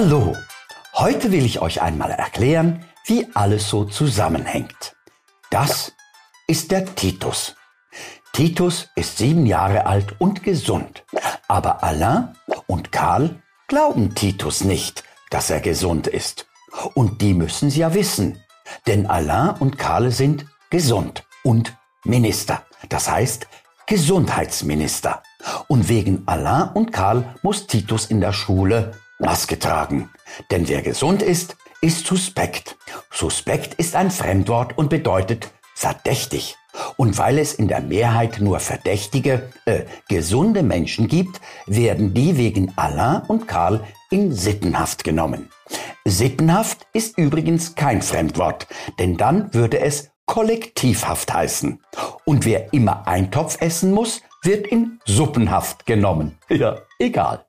Hallo, heute will ich euch einmal erklären, wie alles so zusammenhängt. Das ist der Titus. Titus ist sieben Jahre alt und gesund, aber Alain und Karl glauben Titus nicht, dass er gesund ist. Und die müssen sie ja wissen, denn Alain und Karl sind gesund und Minister, das heißt Gesundheitsminister. Und wegen Alain und Karl muss Titus in der Schule Maske tragen. Denn wer gesund ist, ist suspekt. Suspekt ist ein Fremdwort und bedeutet verdächtig. Und weil es in der Mehrheit nur verdächtige, äh, gesunde Menschen gibt, werden die wegen Alain und Karl in Sittenhaft genommen. Sittenhaft ist übrigens kein Fremdwort, denn dann würde es Kollektivhaft heißen. Und wer immer Eintopf essen muss, wird in Suppenhaft genommen. Ja, egal.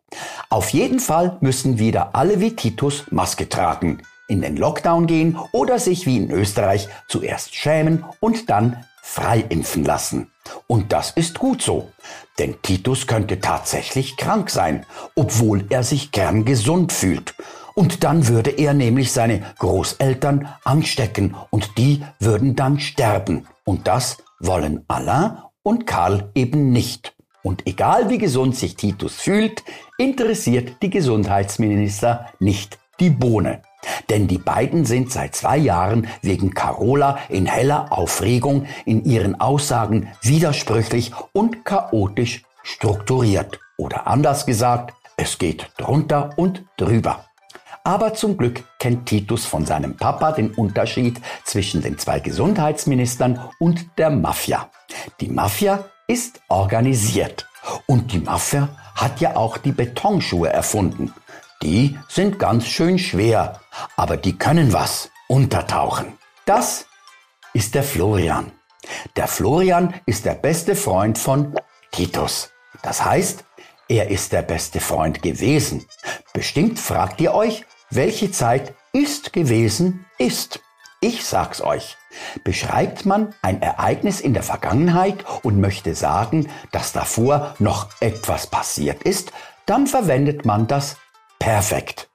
Auf jeden Fall müssen wieder alle wie Titus Maske tragen, in den Lockdown gehen oder sich wie in Österreich zuerst schämen und dann frei impfen lassen. Und das ist gut so, denn Titus könnte tatsächlich krank sein, obwohl er sich gern gesund fühlt. Und dann würde er nämlich seine Großeltern anstecken und die würden dann sterben. Und das wollen Alain und Karl eben nicht. Und egal wie gesund sich Titus fühlt, interessiert die Gesundheitsminister nicht die Bohne. Denn die beiden sind seit zwei Jahren wegen Carola in heller Aufregung in ihren Aussagen widersprüchlich und chaotisch strukturiert. Oder anders gesagt, es geht drunter und drüber. Aber zum Glück kennt Titus von seinem Papa den Unterschied zwischen den zwei Gesundheitsministern und der Mafia. Die Mafia ist organisiert. Und die Mafia hat ja auch die Betonschuhe erfunden. Die sind ganz schön schwer, aber die können was, untertauchen. Das ist der Florian. Der Florian ist der beste Freund von Titus. Das heißt, er ist der beste Freund gewesen. Bestimmt fragt ihr euch, welche Zeit ist gewesen ist. Ich sag's euch. Beschreibt man ein Ereignis in der Vergangenheit und möchte sagen, dass davor noch etwas passiert ist, dann verwendet man das Perfekt.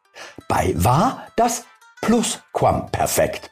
Bei war das Plusquamperfekt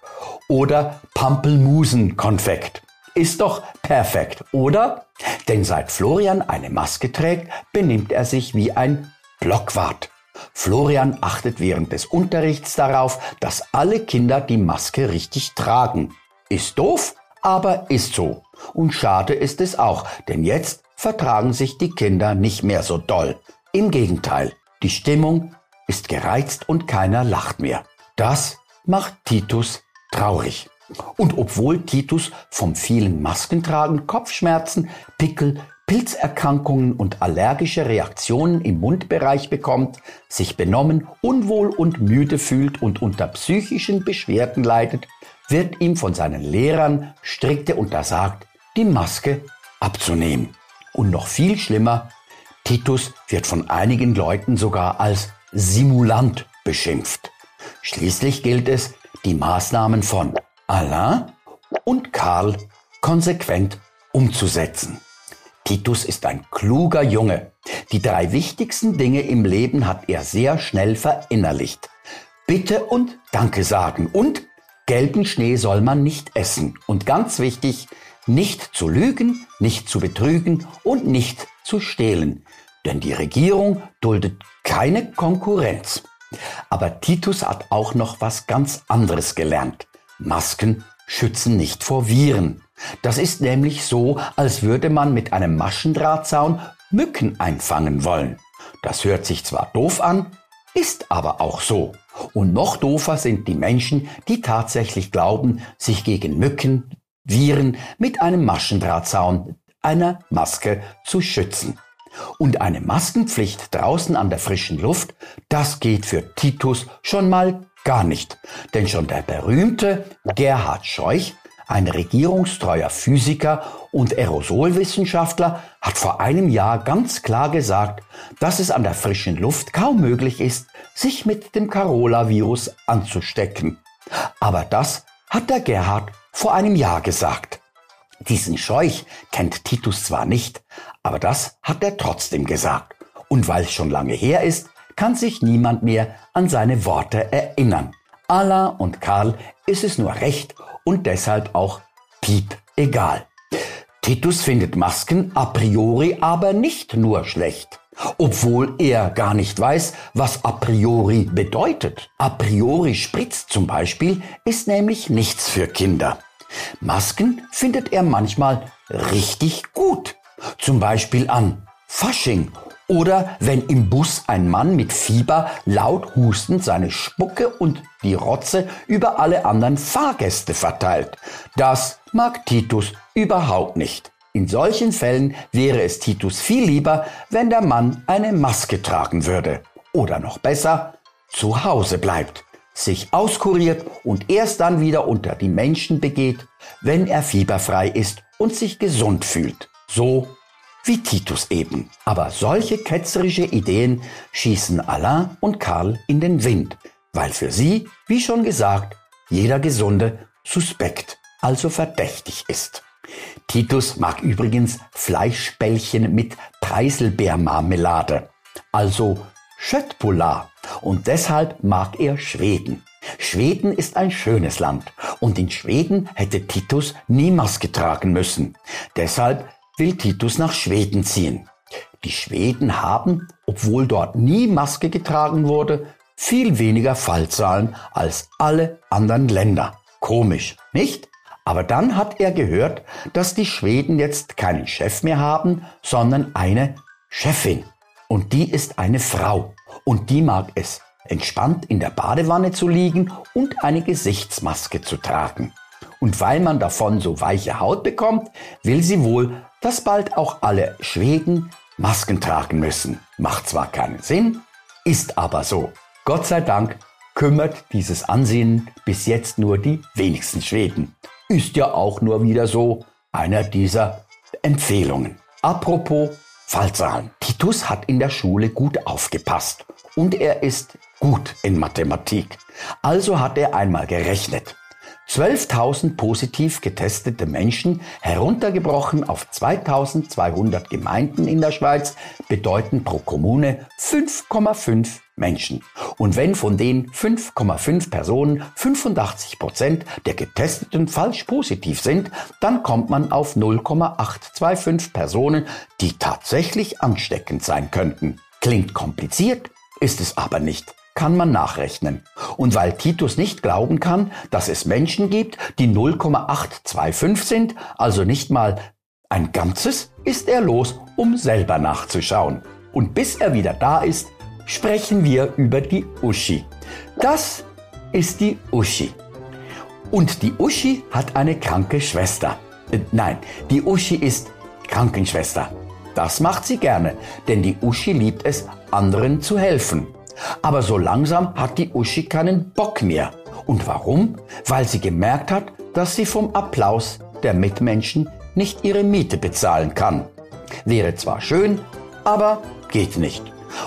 oder Pampelmusenkonfekt. Ist doch perfekt, oder? Denn seit Florian eine Maske trägt, benimmt er sich wie ein Blockwart. Florian achtet während des Unterrichts darauf, dass alle Kinder die Maske richtig tragen. Ist doof, aber ist so. Und schade ist es auch, denn jetzt vertragen sich die Kinder nicht mehr so doll. Im Gegenteil, die Stimmung ist gereizt und keiner lacht mehr. Das macht Titus traurig. Und obwohl Titus vom vielen Maskentragen Kopfschmerzen, Pickel, Pilzerkrankungen und allergische Reaktionen im Mundbereich bekommt, sich benommen, unwohl und müde fühlt und unter psychischen Beschwerden leidet, wird ihm von seinen Lehrern strikte untersagt, die Maske abzunehmen. Und noch viel schlimmer, Titus wird von einigen Leuten sogar als Simulant beschimpft. Schließlich gilt es, die Maßnahmen von Alain und Karl konsequent umzusetzen. Titus ist ein kluger Junge. Die drei wichtigsten Dinge im Leben hat er sehr schnell verinnerlicht. Bitte und Danke sagen und gelben Schnee soll man nicht essen. Und ganz wichtig, nicht zu lügen, nicht zu betrügen und nicht zu stehlen. Denn die Regierung duldet keine Konkurrenz. Aber Titus hat auch noch was ganz anderes gelernt. Masken schützen nicht vor Viren. Das ist nämlich so, als würde man mit einem Maschendrahtzaun Mücken einfangen wollen. Das hört sich zwar doof an, ist aber auch so. Und noch doofer sind die Menschen, die tatsächlich glauben, sich gegen Mücken, Viren mit einem Maschendrahtzaun, einer Maske zu schützen. Und eine Maskenpflicht draußen an der frischen Luft, das geht für Titus schon mal gar nicht. Denn schon der berühmte Gerhard Scheuch ein regierungstreuer Physiker und Aerosolwissenschaftler hat vor einem Jahr ganz klar gesagt, dass es an der frischen Luft kaum möglich ist, sich mit dem Carola-Virus anzustecken. Aber das hat der Gerhard vor einem Jahr gesagt. Diesen Scheuch kennt Titus zwar nicht, aber das hat er trotzdem gesagt. Und weil es schon lange her ist, kann sich niemand mehr an seine Worte erinnern. Allah und Karl ist es nur recht und deshalb auch piep egal. Titus findet Masken a priori aber nicht nur schlecht, obwohl er gar nicht weiß, was a priori bedeutet. A priori spritzt zum Beispiel ist nämlich nichts für Kinder. Masken findet er manchmal richtig gut, zum Beispiel an Fasching oder wenn im Bus ein Mann mit Fieber laut hustend seine Spucke und die Rotze über alle anderen Fahrgäste verteilt. Das mag Titus überhaupt nicht. In solchen Fällen wäre es Titus viel lieber, wenn der Mann eine Maske tragen würde. Oder noch besser, zu Hause bleibt, sich auskuriert und erst dann wieder unter die Menschen begeht, wenn er fieberfrei ist und sich gesund fühlt. So wie Titus eben. Aber solche ketzerische Ideen schießen Alain und Karl in den Wind, weil für sie, wie schon gesagt, jeder Gesunde suspekt, also verdächtig ist. Titus mag übrigens Fleischbällchen mit Preiselbeermarmelade, also Schöttbullar, und deshalb mag er Schweden. Schweden ist ein schönes Land und in Schweden hätte Titus nie Maske tragen müssen. Deshalb will Titus nach Schweden ziehen. Die Schweden haben, obwohl dort nie Maske getragen wurde, viel weniger Fallzahlen als alle anderen Länder. Komisch, nicht? Aber dann hat er gehört, dass die Schweden jetzt keinen Chef mehr haben, sondern eine Chefin. Und die ist eine Frau. Und die mag es, entspannt in der Badewanne zu liegen und eine Gesichtsmaske zu tragen. Und weil man davon so weiche Haut bekommt, will sie wohl, dass bald auch alle Schweden Masken tragen müssen. Macht zwar keinen Sinn, ist aber so. Gott sei Dank kümmert dieses Ansehen bis jetzt nur die wenigsten Schweden. Ist ja auch nur wieder so einer dieser Empfehlungen. Apropos Fallzahlen. Titus hat in der Schule gut aufgepasst und er ist gut in Mathematik. Also hat er einmal gerechnet. 12.000 positiv getestete Menschen, heruntergebrochen auf 2.200 Gemeinden in der Schweiz, bedeuten pro Kommune 5,5 Menschen. Und wenn von den 5,5 Personen 85 Prozent der Getesteten falsch positiv sind, dann kommt man auf 0,825 Personen, die tatsächlich ansteckend sein könnten. Klingt kompliziert, ist es aber nicht kann man nachrechnen. Und weil Titus nicht glauben kann, dass es Menschen gibt, die 0,825 sind, also nicht mal ein Ganzes, ist er los, um selber nachzuschauen. Und bis er wieder da ist, sprechen wir über die Uschi. Das ist die Uschi. Und die Uschi hat eine kranke Schwester. Äh, nein, die Uschi ist Krankenschwester. Das macht sie gerne, denn die Uschi liebt es, anderen zu helfen. Aber so langsam hat die Uschi keinen Bock mehr. Und warum? Weil sie gemerkt hat, dass sie vom Applaus der Mitmenschen nicht ihre Miete bezahlen kann. Wäre zwar schön, aber geht nicht.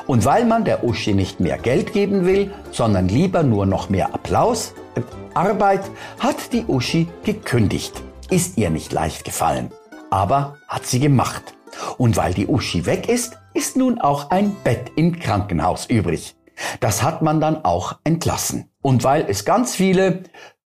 Und weil man der Uschi nicht mehr Geld geben will, sondern lieber nur noch mehr Applaus, äh, Arbeit, hat die Uschi gekündigt. Ist ihr nicht leicht gefallen. Aber hat sie gemacht. Und weil die Uschi weg ist, ist nun auch ein Bett im Krankenhaus übrig. Das hat man dann auch entlassen. Und weil es ganz viele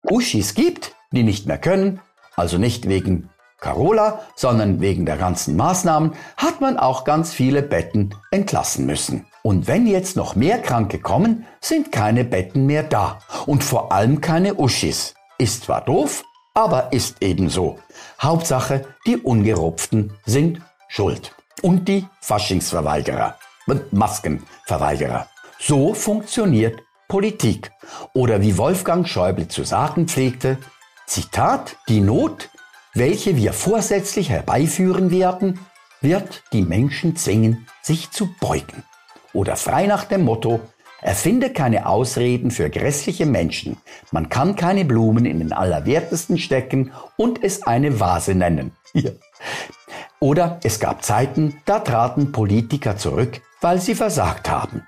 Uschis gibt, die nicht mehr können, also nicht wegen Carola, sondern wegen der ganzen Maßnahmen, hat man auch ganz viele Betten entlassen müssen. Und wenn jetzt noch mehr Kranke kommen, sind keine Betten mehr da. Und vor allem keine Uschis. Ist zwar doof, aber ist ebenso. Hauptsache, die Ungerupften sind schuld. Und die Faschingsverweigerer und Maskenverweigerer. So funktioniert Politik. Oder wie Wolfgang Schäuble zu sagen pflegte, Zitat, die Not, welche wir vorsätzlich herbeiführen werden, wird die Menschen zwingen, sich zu beugen. Oder frei nach dem Motto, erfinde keine Ausreden für grässliche Menschen. Man kann keine Blumen in den Allerwertesten stecken und es eine Vase nennen. Hier. Oder es gab Zeiten, da traten Politiker zurück, weil sie versagt haben.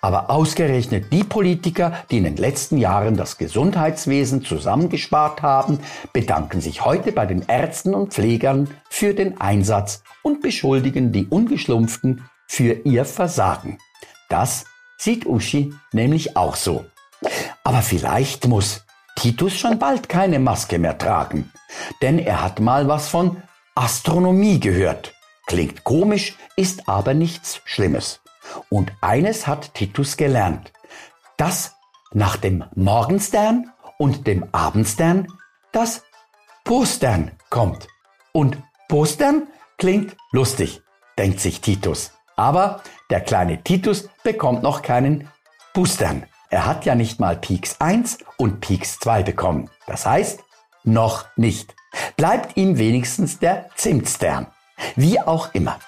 Aber ausgerechnet die Politiker, die in den letzten Jahren das Gesundheitswesen zusammengespart haben, bedanken sich heute bei den Ärzten und Pflegern für den Einsatz und beschuldigen die Ungeschlumpften für ihr Versagen. Das sieht Uschi nämlich auch so. Aber vielleicht muss Titus schon bald keine Maske mehr tragen, denn er hat mal was von Astronomie gehört. Klingt komisch, ist aber nichts Schlimmes. Und eines hat Titus gelernt, dass nach dem Morgenstern und dem Abendstern das Postern kommt. Und Postern klingt lustig, denkt sich Titus. Aber der kleine Titus bekommt noch keinen Boostern. Er hat ja nicht mal Peaks 1 und Peaks 2 bekommen. Das heißt, noch nicht. Bleibt ihm wenigstens der Zimtstern. Wie auch immer.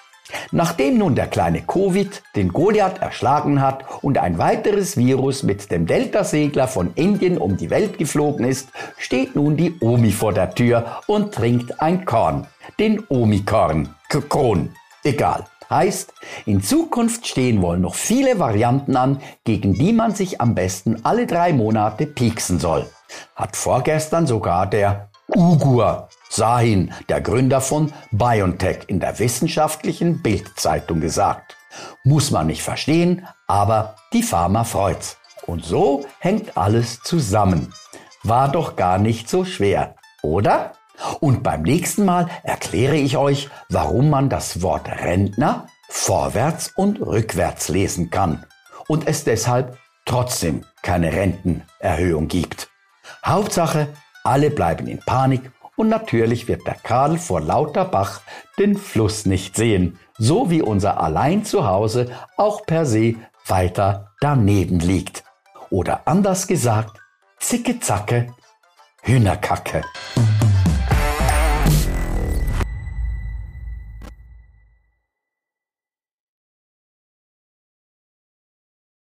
Nachdem nun der kleine Covid den Goliath erschlagen hat und ein weiteres Virus mit dem Delta-Segler von Indien um die Welt geflogen ist, steht nun die Omi vor der Tür und trinkt ein Korn. Den Omikorn. Kron. Egal. Heißt, in Zukunft stehen wohl noch viele Varianten an, gegen die man sich am besten alle drei Monate pieksen soll. Hat vorgestern sogar der Ugur Sahin, der Gründer von BioNTech, in der wissenschaftlichen Bildzeitung gesagt. Muss man nicht verstehen, aber die Pharma freut's. Und so hängt alles zusammen. War doch gar nicht so schwer, oder? Und beim nächsten Mal erkläre ich euch, warum man das Wort Rentner vorwärts und rückwärts lesen kann und es deshalb trotzdem keine Rentenerhöhung gibt. Hauptsache, alle bleiben in Panik und natürlich wird der Karl vor lauter Bach den Fluss nicht sehen, so wie unser Allein zu Hause auch per se weiter daneben liegt. Oder anders gesagt, zicke zacke, Hühnerkacke.